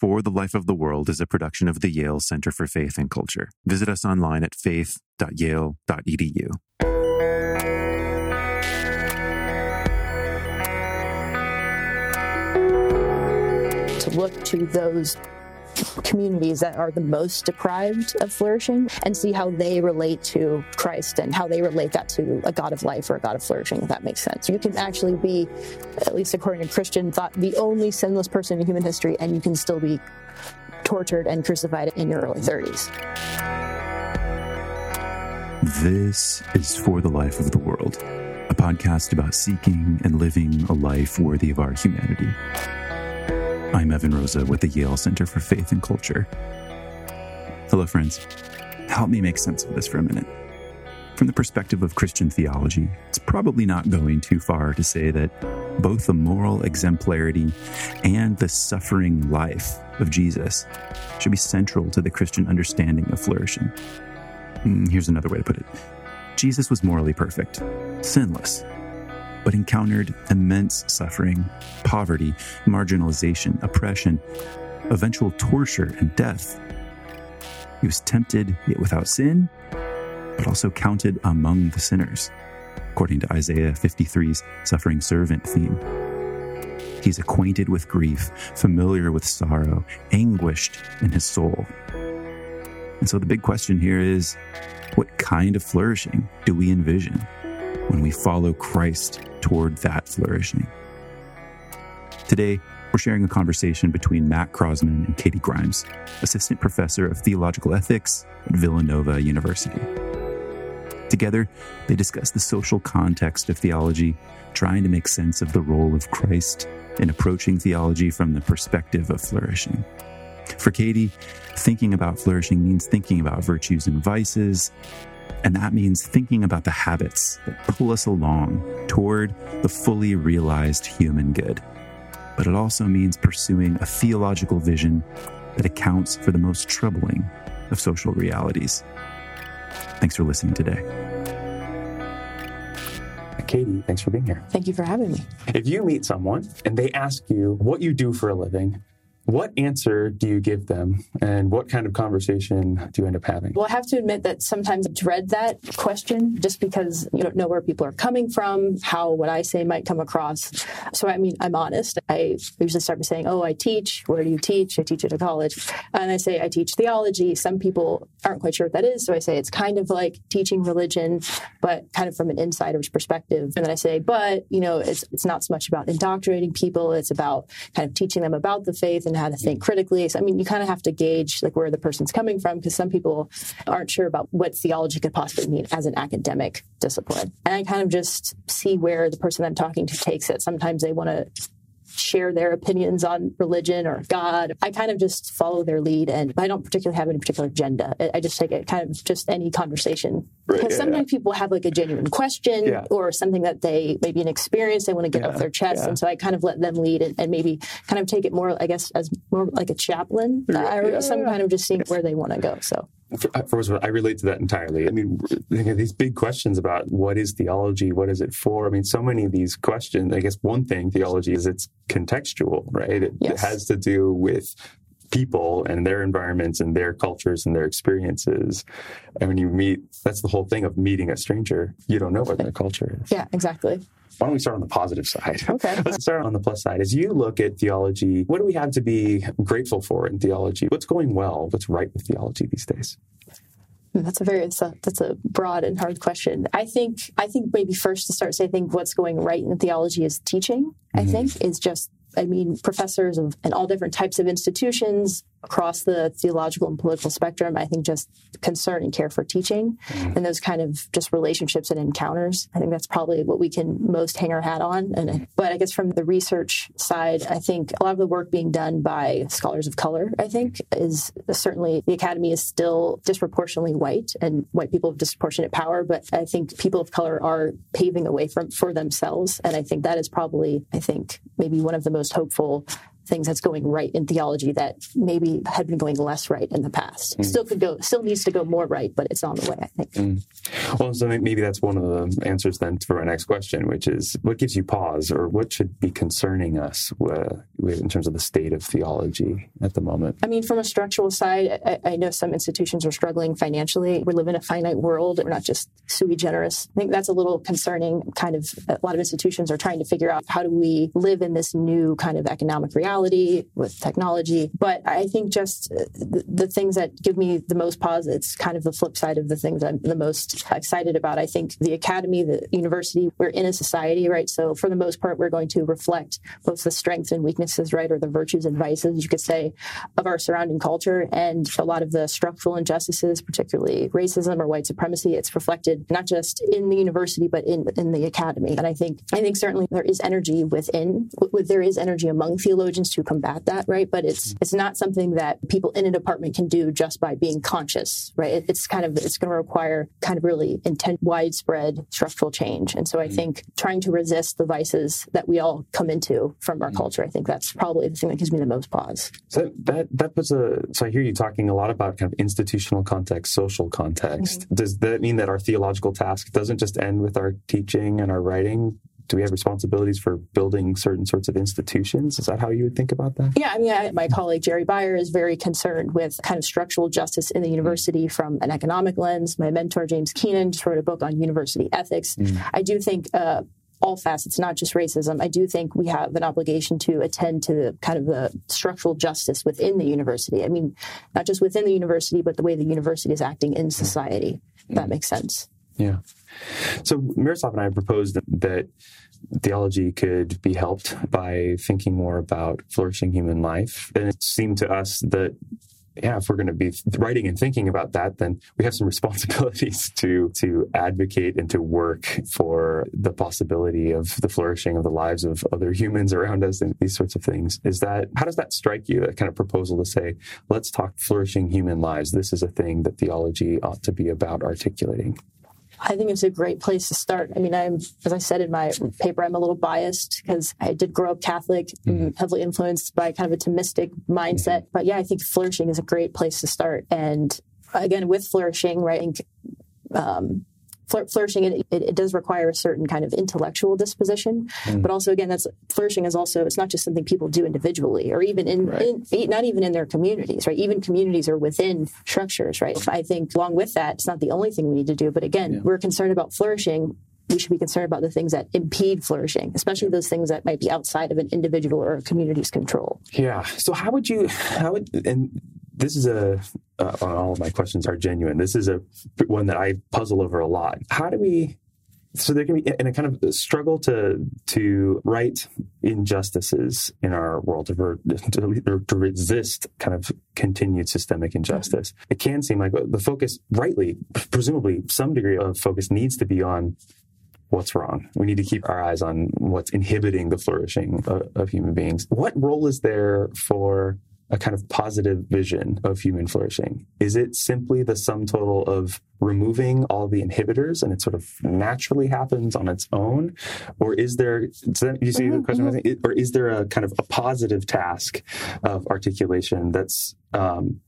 For the Life of the World is a production of the Yale Center for Faith and Culture. Visit us online at faith.yale.edu. To look to those communities that are the most deprived of flourishing and see how they relate to Christ and how they relate that to a God of life or a God of flourishing, if that makes sense. You can actually be, at least according to Christian thought, the only sinless person in human history, and you can still be tortured and crucified in your early 30s. This is For the Life of the World, a podcast about seeking and living a life worthy of our humanity. I'm Evan Rosa with the Yale Center for Faith and Culture. Hello, friends. Help me make sense of this for a minute. From the perspective of Christian theology, it's probably not going too far to say that both the moral exemplarity and the suffering life of Jesus should be central to the Christian understanding of flourishing. Hmm, here's another way to put it Jesus was morally perfect, sinless, but encountered immense suffering, poverty, marginalization, oppression, eventual torture, and death. He was tempted, yet without sin, but also counted among the sinners, according to Isaiah 53's suffering servant theme. He's acquainted with grief, familiar with sorrow, anguished in his soul. And so the big question here is what kind of flourishing do we envision when we follow Christ toward that flourishing. Today, we're sharing a conversation between Matt Croasmun and Katie Grimes, Assistant Professor of Theological Ethics at Villanova University. Together, they discuss the social context of theology, trying to make sense of the role of Christ in approaching theology from the perspective of flourishing. For Katie, thinking about flourishing means thinking about virtues and vices, and that means thinking about the habits that pull us along toward the fully realized human good. But it also means pursuing a theological vision that accounts for the most troubling of social realities. Thanks for listening today. Katie, thanks for being here. Thank you for having me. If you meet someone and they ask you what you do for a living, what answer do you give them and what kind of conversation do you end up having? Well, I have to admit that sometimes I dread that question just because you don't know where people are coming from, how what I say might come across. So, I mean, I'm honest. I usually start by saying, Oh, I teach. Where do you teach? I teach at a college. And I say, I teach theology. Some people aren't quite sure what that is. So I say, it's kind of like teaching religion, but kind of from an insider's perspective. And then I say, but, you know, it's, it's not so much about indoctrinating people. It's about kind of teaching them about the faith and how to think critically. So, I mean, you kind of have to gauge like where the person's coming from because some people aren't sure about what theology could possibly mean as an academic discipline. And I kind of just see where the person I'm talking to takes it. Sometimes they want to share their opinions on religion or God. I kind of just follow their lead and I don't particularly have any particular agenda. I just take it kind of just any conversation. Right, because yeah, sometimes yeah. people have like a genuine question yeah. or something that they maybe an experience they want to get off their chest. And so I kind of let them lead and, and, maybe kind of take it more, I guess, as more like a chaplain or some kind of just seeing where they want to go. So Uh, first of all, I relate to that entirely. I mean, these big questions about what is theology, what is it for? I mean, so many of these questions. I guess one thing theology is it's contextual, right? It, yes. it has to do with people and their environments and their cultures and their experiences. And when you meet, that's the whole thing of meeting a stranger. You don't know what their culture is. Yeah, exactly. Why don't we start on the positive side? Okay. Let's start on the plus side. As you look at theology, what do we have to be grateful for in theology? What's going well? What's right with theology these days? That's a very that's a, that's a broad and hard question. I think I think maybe first to start, say, I think what's going right in theology is teaching. Mm-hmm. I think is just I mean, professors of and all different types of institutions across the theological and political spectrum. I think just concern and care for teaching mm-hmm. and those kind of just relationships and encounters. I think that's probably what we can most hang our hat on. And but I guess from the research side, I think a lot of the work being done by scholars of color, I think, is certainly the academy is still disproportionately white and white people have disproportionate power. But I think people of color are paving a way for for themselves, and I think that is probably, I think, maybe one of the most hopeful things that's going right in theology that maybe had been going less right in the past. Mm. Still could go, still needs to go more right, but it's on the way, I think. Mm. Well, so maybe that's one of the answers then for our next question, which is what gives you pause or what should be concerning us uh, in terms of the state of theology at the moment? I mean, from a structural side, I, I know some institutions are struggling financially. We live in a finite world. We're not just sui generis. I think that's a little concerning. Kind of a lot of institutions are trying to figure out how do we live in this new kind of economic reality with technology. But I think just uh, the, things that give me the most pause, it's kind of the flip side of the things I'm the most excited about. I think the academy, the university, we're in a society, right? So for the most part, we're going to reflect both the strengths and weaknesses, right, or the virtues and vices, you could say, of our surrounding culture. And a lot of the structural injustices, particularly racism or white supremacy, it's reflected not just in the university, but in, in the academy. And I think, I think certainly there is energy within, there is energy among theologians to combat that, right? But it's, it's not something that people in a department can do just by being conscious, right? It, it's kind of, it's going to require kind of really intense, widespread structural change. And so I mm-hmm. think trying to resist the vices that we all come into from our mm-hmm. culture, I think that's probably the thing that gives me the most pause. So that, that puts a, so I hear you talking a lot about kind of institutional context, social context. Mm-hmm. Does that mean that our theological task doesn't just end with our teaching and our writing? Do we have responsibilities for building certain sorts of institutions? Is that how you would think about that? Yeah, I mean, I, my colleague Jerry Bauer is very concerned with kind of structural justice in the university from an economic lens. My mentor James Keenan just wrote a book on university ethics. Mm. I do think. Uh, all facets, not just racism. I do think we have an obligation to attend to the, kind of the structural justice within the university. I mean, not just within the university, but the way the university is acting in society. Mm. That makes sense. Yeah. So Miroslav and I proposed that theology could be helped by thinking more about flourishing human life. And it seemed to us that yeah, if we're going to be writing and thinking about that, then we have some responsibilities to to advocate and to work for the possibility of the flourishing of the lives of other humans around us and these sorts of things. Is that how does that strike you? That kind of proposal to say, let's talk flourishing human lives. This is a thing that theology ought to be about articulating. I think it's a great place to start. I mean, I'm, as I said in my paper, I'm a little biased because I did grow up Catholic, mm-hmm. heavily influenced by kind of a Thomistic mindset. Mm-hmm. But yeah, I think flourishing is a great place to start. And again, with flourishing, right, um, flourishing it, it, it, does require a certain kind of intellectual disposition mm. but also again that's flourishing is also it's not just something people do individually or even in, right. in, not even in their communities right even communities are within structures right i think along with that it's not the only thing we need to do but again yeah. we're concerned about flourishing we should be concerned about the things that impede flourishing, especially those things that might be outside of an individual or a community's control. Yeah. So how would you, how would, and this is a uh, all of my questions are genuine. This is a one that I puzzle over a lot. How do we? So there can be in a kind of struggle to to right injustices in our world to, to, to resist kind of continued systemic injustice. Mm-hmm. It can seem like the focus, rightly, presumably, some degree of focus needs to be on what's wrong. We need to keep our eyes on what's inhibiting the flourishing of, of human beings. What role is there for a kind of positive vision of human flourishing? Is it simply the sum total of removing all the inhibitors and it sort of naturally happens on its own? Or is there, that, you see mm-hmm, the question, mm-hmm. or is there a kind of a positive task of articulation that's, um,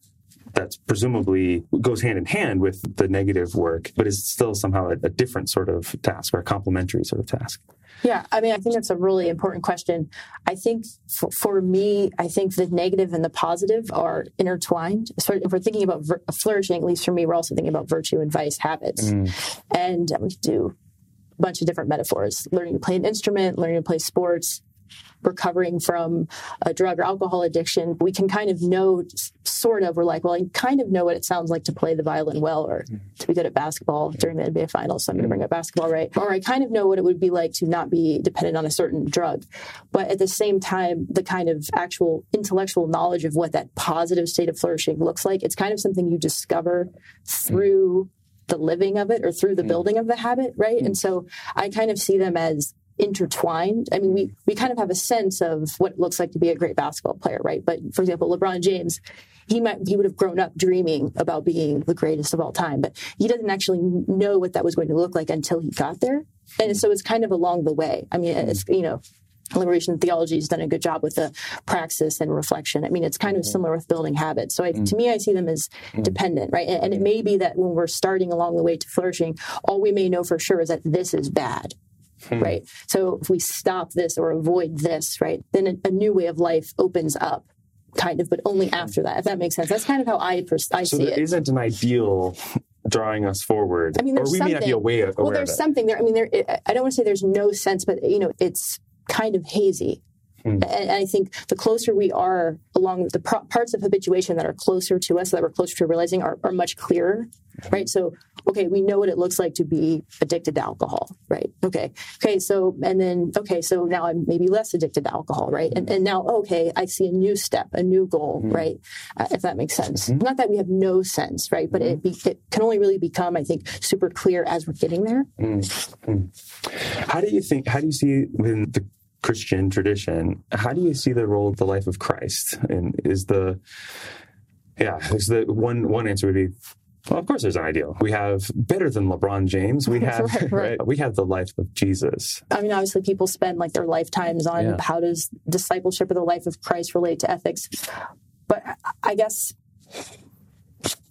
that's presumably goes hand in hand with the negative work, but is still somehow a, a different sort of task or a complementary sort of task? Yeah, I mean, I think that's a really important question. I think for, for me, I think the negative and the positive are intertwined. So if we're thinking about flourishing, at least for me, we're also thinking about virtue and vice habits. Mm. And we do a bunch of different metaphors learning to play an instrument, learning to play sports, recovering from a drug or alcohol addiction, we can kind of know, sort of, we're like, well, I kind of know what it sounds like to play the violin well or mm-hmm. to be good at basketball during the NBA finals. So I'm going to mm-hmm. bring up basketball, right? Or I kind of know what it would be like to not be dependent on a certain drug. But at the same time, the kind of actual intellectual knowledge of what that positive state of flourishing looks like, it's kind of something you discover mm-hmm. through the living of it or through the building of the habit, right? And so I kind of see them as intertwined. I mean, we, we kind of have a sense of what it looks like to be a great basketball player, right? But for example, LeBron James, he might he would have grown up dreaming about being the greatest of all time, but he doesn't actually know what that was going to look like until he got there. And so it's kind of along the way. I mean, it's you know, liberation theology has done a good job with the praxis and reflection. I mean, it's kind of mm-hmm. similar with building habits. So I, mm. to me, I see them as mm. dependent, right? And, and, it may be that when we're starting along the way to flourishing, all we may know for sure is that this is bad. Hmm. Right. So if we stop this or avoid this, right, then a, a new way of life opens up kind of, but only hmm. after that, if that makes sense. That's kind of how I, pers- I so see it. So there isn't an ideal drawing us forward. I mean, or we may not be aware, aware Well, there's something there. I mean, there. I don't want to say there's no sense, but you know, it's kind of hazy. Mm. And I think the closer we are along the pro- parts of habituation that are closer to us, that we're closer to realizing, are, are much clearer, right? So, okay, we know what it looks like to be addicted to alcohol, right? Okay, okay, so and then okay, so now I'm maybe less addicted to alcohol, right? And, and now okay, I see a new step, a new goal, mm. right? Uh, if that makes sense. Mm-hmm. Not that we have no sense, right? But it, be, it can only really become, I think, super clear as we're getting there. Mm. How do you think? How do you see within the Christian tradition. How do you see the role of the life of Christ? And is the yeah, is the one one answer would be well, of course, there's an ideal. We have better than LeBron James. We have right, right. we have the life of Jesus. I mean, obviously, people spend like their lifetimes on yeah. how does discipleship or the life of Christ relate to ethics. But I guess,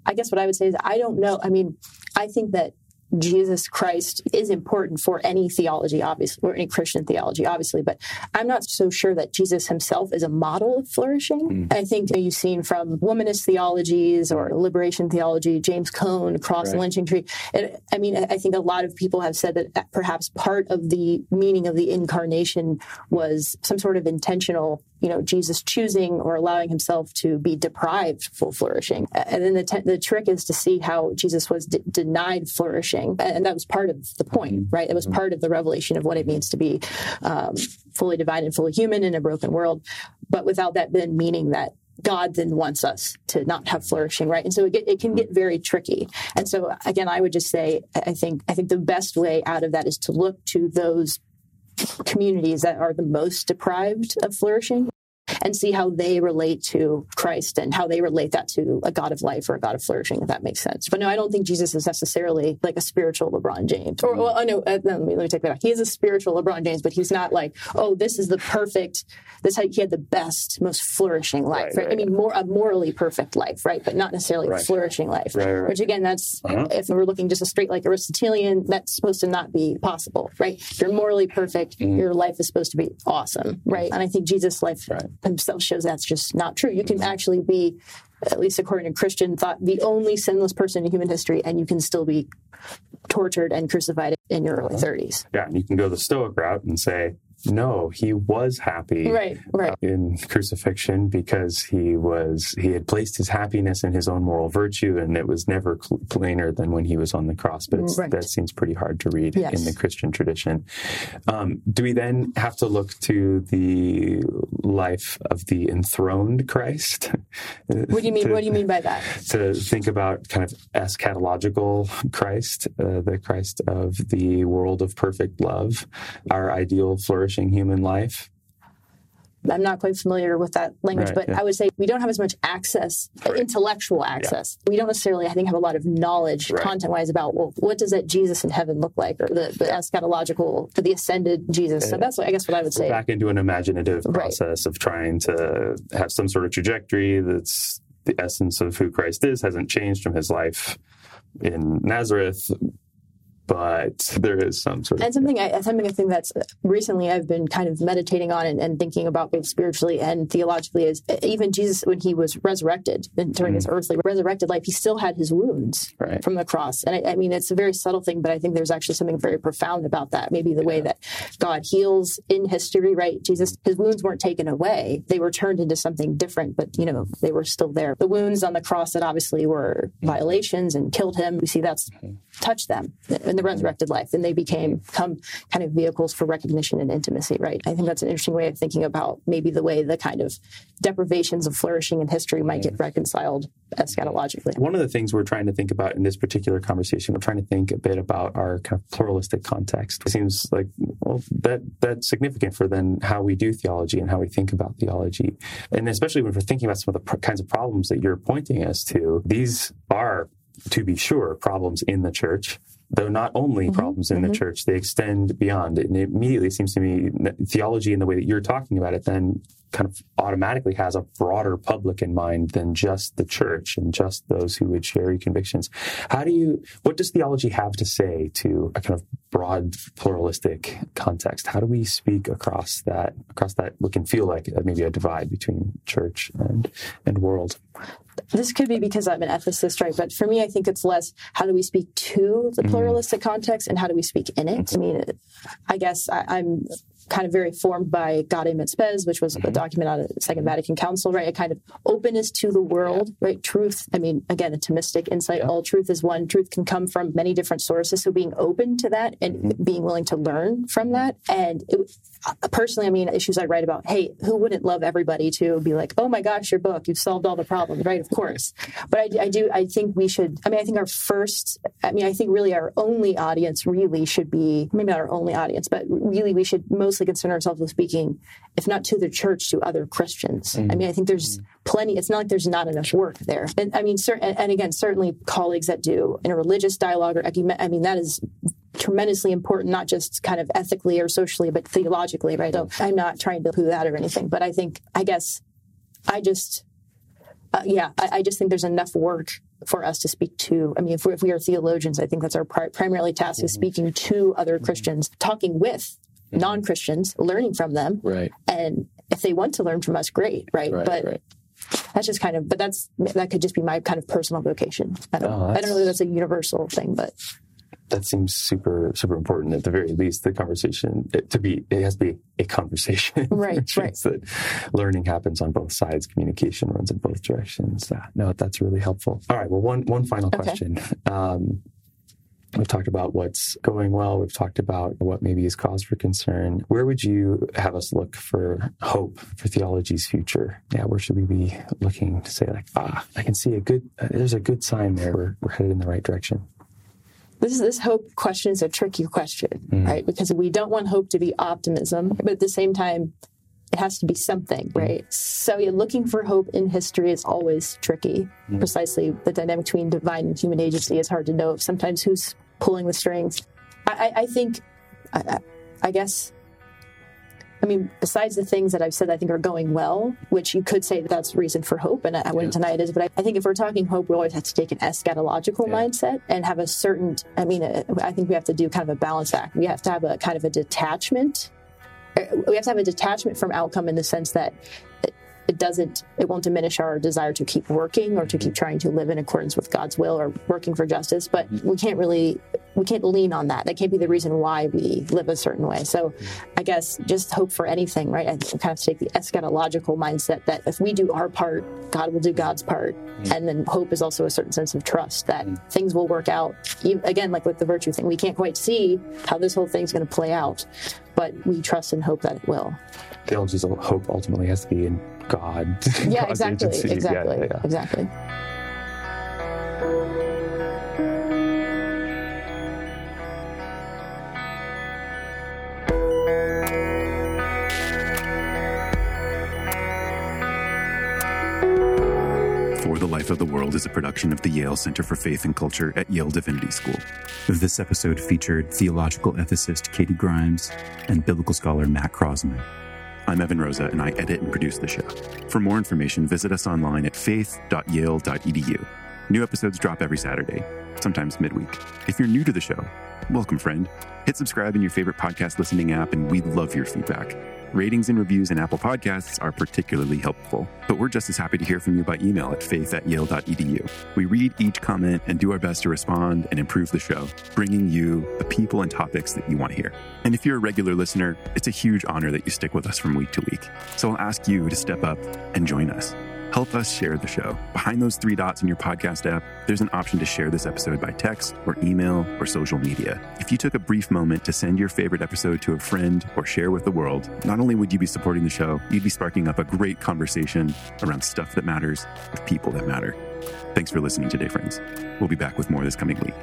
I guess what I would say is I don't know. I mean, I think that Jesus Christ is important for any theology, obviously, or any Christian theology, obviously, but I'm not so sure that Jesus himself is a model of flourishing. Mm. I think you've seen from womanist theologies or liberation theology, James Cone, Cross right. Lynching Tree. I mean, I think a lot of people have said that perhaps part of the meaning of the incarnation was some sort of intentional you know Jesus choosing or allowing himself to be deprived full flourishing. And then the, t- the trick is to see how Jesus was d- denied flourishing and that was part of the point, mm-hmm. right? It was mm-hmm. part of the revelation of what it means to be um, fully divine and fully human in a broken world. But without that then meaning that God then wants us to not have flourishing, right? And so it, get, it, can get very tricky. And so again, I would just say, I think I think the best way out of that is to look to those communities that are the most deprived of flourishing and see how they relate to Christ and how they relate that to a God of life or a God of flourishing, if that makes sense. But no, I don't think Jesus is necessarily like a spiritual LeBron James. Or, well, oh, no, uh, let, me, let me take that back. He is a spiritual LeBron James, but he's not like, oh, this is the perfect, this he had the best, most flourishing life, right? right? right I mean, more a morally perfect life, right? But not necessarily a flourishing life. Which again, that's uh-huh. if we're looking just a straight like Aristotelian, that's supposed to not be possible, right? If you're morally perfect, mm. your life is supposed to be awesome, right? And I think Jesus' life himself shows that's just not true. You can actually be, at least according to Christian thought, the only sinless person in human history, and you can still be tortured and crucified in your early uh-huh. 30s. Yeah, and you can go the Stoic route and say, no, he was happy right, right. in crucifixion because he was he had placed his happiness in his own moral virtue, and it was never plainer than when he was on the cross. But right. that seems pretty hard to read yes. in the Christian tradition. Um, do we then have to look to the life of the enthroned Christ? What do you mean? to, what do you mean by that? To think about kind of eschatological Christ, uh, the Christ of the world of perfect love, our ideal flourishing human life? I'm not quite familiar with that language, right, but yeah. I would say we don't have as much access, right. intellectual access. Yeah. We don't necessarily, I think, have a lot of knowledge right. content wise about, well, what does that Jesus in heaven look like or the, the eschatological, the ascended Jesus. So that's, what, I guess, what I would say. Back into an imaginative process of trying to have some sort of trajectory that's the essence of who Christ is, hasn't changed from his life in Nazareth but there is some sort of and something I, something I think that's recently I've been kind of meditating on and, and, thinking about both spiritually and theologically is even Jesus when he was resurrected during mm. his earthly resurrected life he still had his wounds right. from the cross and I, I, mean it's a very subtle thing but I think there's actually something very profound about that maybe the yeah. way that God heals in history right Jesus his wounds weren't taken away they were turned into something different but you know they were still there the wounds on the cross that obviously were mm. violations and killed him we see that's mm-hmm. touched them and the resurrected life. and they became come kind of vehicles for recognition and intimacy, right? I think that's an interesting way of thinking about maybe the way the kind of deprivations of flourishing in history might get reconciled eschatologically. One of the things we're trying to think about in this particular conversation, we're trying to think a bit about our kind of pluralistic context. It seems like well that that's significant for then how we do theology and how we think about theology, and especially when we're thinking about some of the pr- kinds of problems that you're pointing us to. These are to be sure, problems in the church though not only mm-hmm. problems in mm-hmm. the church, they extend beyond. And it immediately seems to me that theology in the way that you're talking about it then kind of automatically has a broader public in mind than just the church and just those who would share your convictions. How do you, what does theology have to say to a kind of broad pluralistic context? How do we speak across that, across that what can feel like maybe a divide between church and, and world? This could be because I'm an ethicist, right? But for me, I think it's less how do we speak to the mm-hmm. pluralistic context and how do we speak in it? I mean, I guess I, am kind of very formed by Gaudium et Spes, which was a mm-hmm. document on the Second Vatican Council, right? A kind of openness to the world, yeah. right? Truth, I mean, again, a Thomistic insight, yeah. all truth is one. Truth can come from many different sources. So being open to that and mm-hmm. being willing to learn from that. And it, uh, personally, I mean, issues I write about, hey, who wouldn't love everybody to be like, oh my gosh, your book, you've solved all the problems, right? Of course. But I, I do, I think we should, I mean, I think our first, I mean, I think really our only audience really should be, maybe not our only audience, but really we should mostly concern ourselves with speaking, if not to the church, to other Christians. Mm-hmm. I mean, I think there's plenty, it's not like there's not enough work there. And I mean, cer- and again, certainly colleagues that do interreligious dialogue or, I mean, that is tremendously important, not just kind of ethically or socially, but theologically, right? So I'm not trying to poo that or anything, but I think, I guess, I just, uh, yeah, I, I, just think there's enough work for us to speak to. I mean, if, if we are theologians, I think that's our pri- primarily task mm-hmm. is speaking to other mm-hmm. Christians, talking with mm-hmm. non Christians, learning from them. Right. And if they want to learn from us, great, right? right but right. that's just kind of, but that's, that could just be my kind of personal vocation. I don't, oh, I don't know if that's a universal thing, but that seems super super important at the very least the conversation it, to be it has to be a conversation right right that learning happens on both sides communication runs in both directions uh, no that's really helpful all right well one one final okay. question um, We've talked about what's going well. We've talked about what maybe is cause for concern. Where would you have us look for hope for theology's future? Yeah, where should we be looking to say like, ah, I can see a good, uh, there's a good sign there. We're, we're headed in the right direction this this hope question is a tricky question, mm. right? Because we don't want hope to be optimism, but at the same time, it has to be something, mm. right? So yeah, looking for hope in history is always tricky. Mm. Precisely, the dynamic between divine and human agency is hard to know. Sometimes who's pulling the strings. I, I, I think, I, I guess I mean, besides the things that I've said I think are going well, which you could say that that's reason for hope, and I, wouldn't yeah. deny it is, but I, I, think if we're talking hope, we always have to take an eschatological yeah. mindset and have a certain, I mean, uh, I think we have to do kind of a balance act. We have to have a kind of a detachment. Uh, we have to have a detachment from outcome in the sense that it doesn't it won't diminish our desire to keep working or to keep trying to live in accordance with God's will or working for justice but mm-hmm. we can't really we can't lean on that. That can't be the reason why we live a certain way. So mm-hmm. I guess just hope for anything right? I kind of take the eschatological mindset that if we do our part God will do God's part. Mm-hmm. And then hope is also a certain sense of trust that things will work out. Again like with the virtue thing we can't quite see how this whole thing's going to play out but we trust and hope that it will. Theology's hope ultimately has to be in God. Yeah, God's exactly, agency. exactly, yeah, yeah. exactly. For the Life of the World is a production of the Yale Center for Faith and Culture at Yale Divinity School. This episode featured theological ethicist Katie Grimes and biblical scholar Matt Croasmun. I'm Evan Rosa, and I edit and produce the show. For more information, visit us online at faith.yale.edu. New episodes drop every Saturday, sometimes midweek. If you're new to the show, welcome, friend. Hit subscribe in your favorite podcast listening app, and we'd love your feedback. Ratings and reviews in Apple Podcasts are particularly helpful, but we're just as happy to hear from you by email at faith at yale.edu. We read each comment and do our best to respond and improve the show, bringing you the people and topics that you want to hear. And if you're a regular listener, it's a huge honor that you stick with us from week to week. So I'll ask you to step up and join us. Help us share the show. Behind those three dots in your podcast app, there's an option to share this episode by text or email or social media. If you took a brief moment to send your favorite episode to a friend or share with the world, not only would you be supporting the show, you'd be sparking up a great conversation around stuff that matters with people that matter. Thanks for listening today, friends. We'll be back with more this coming week.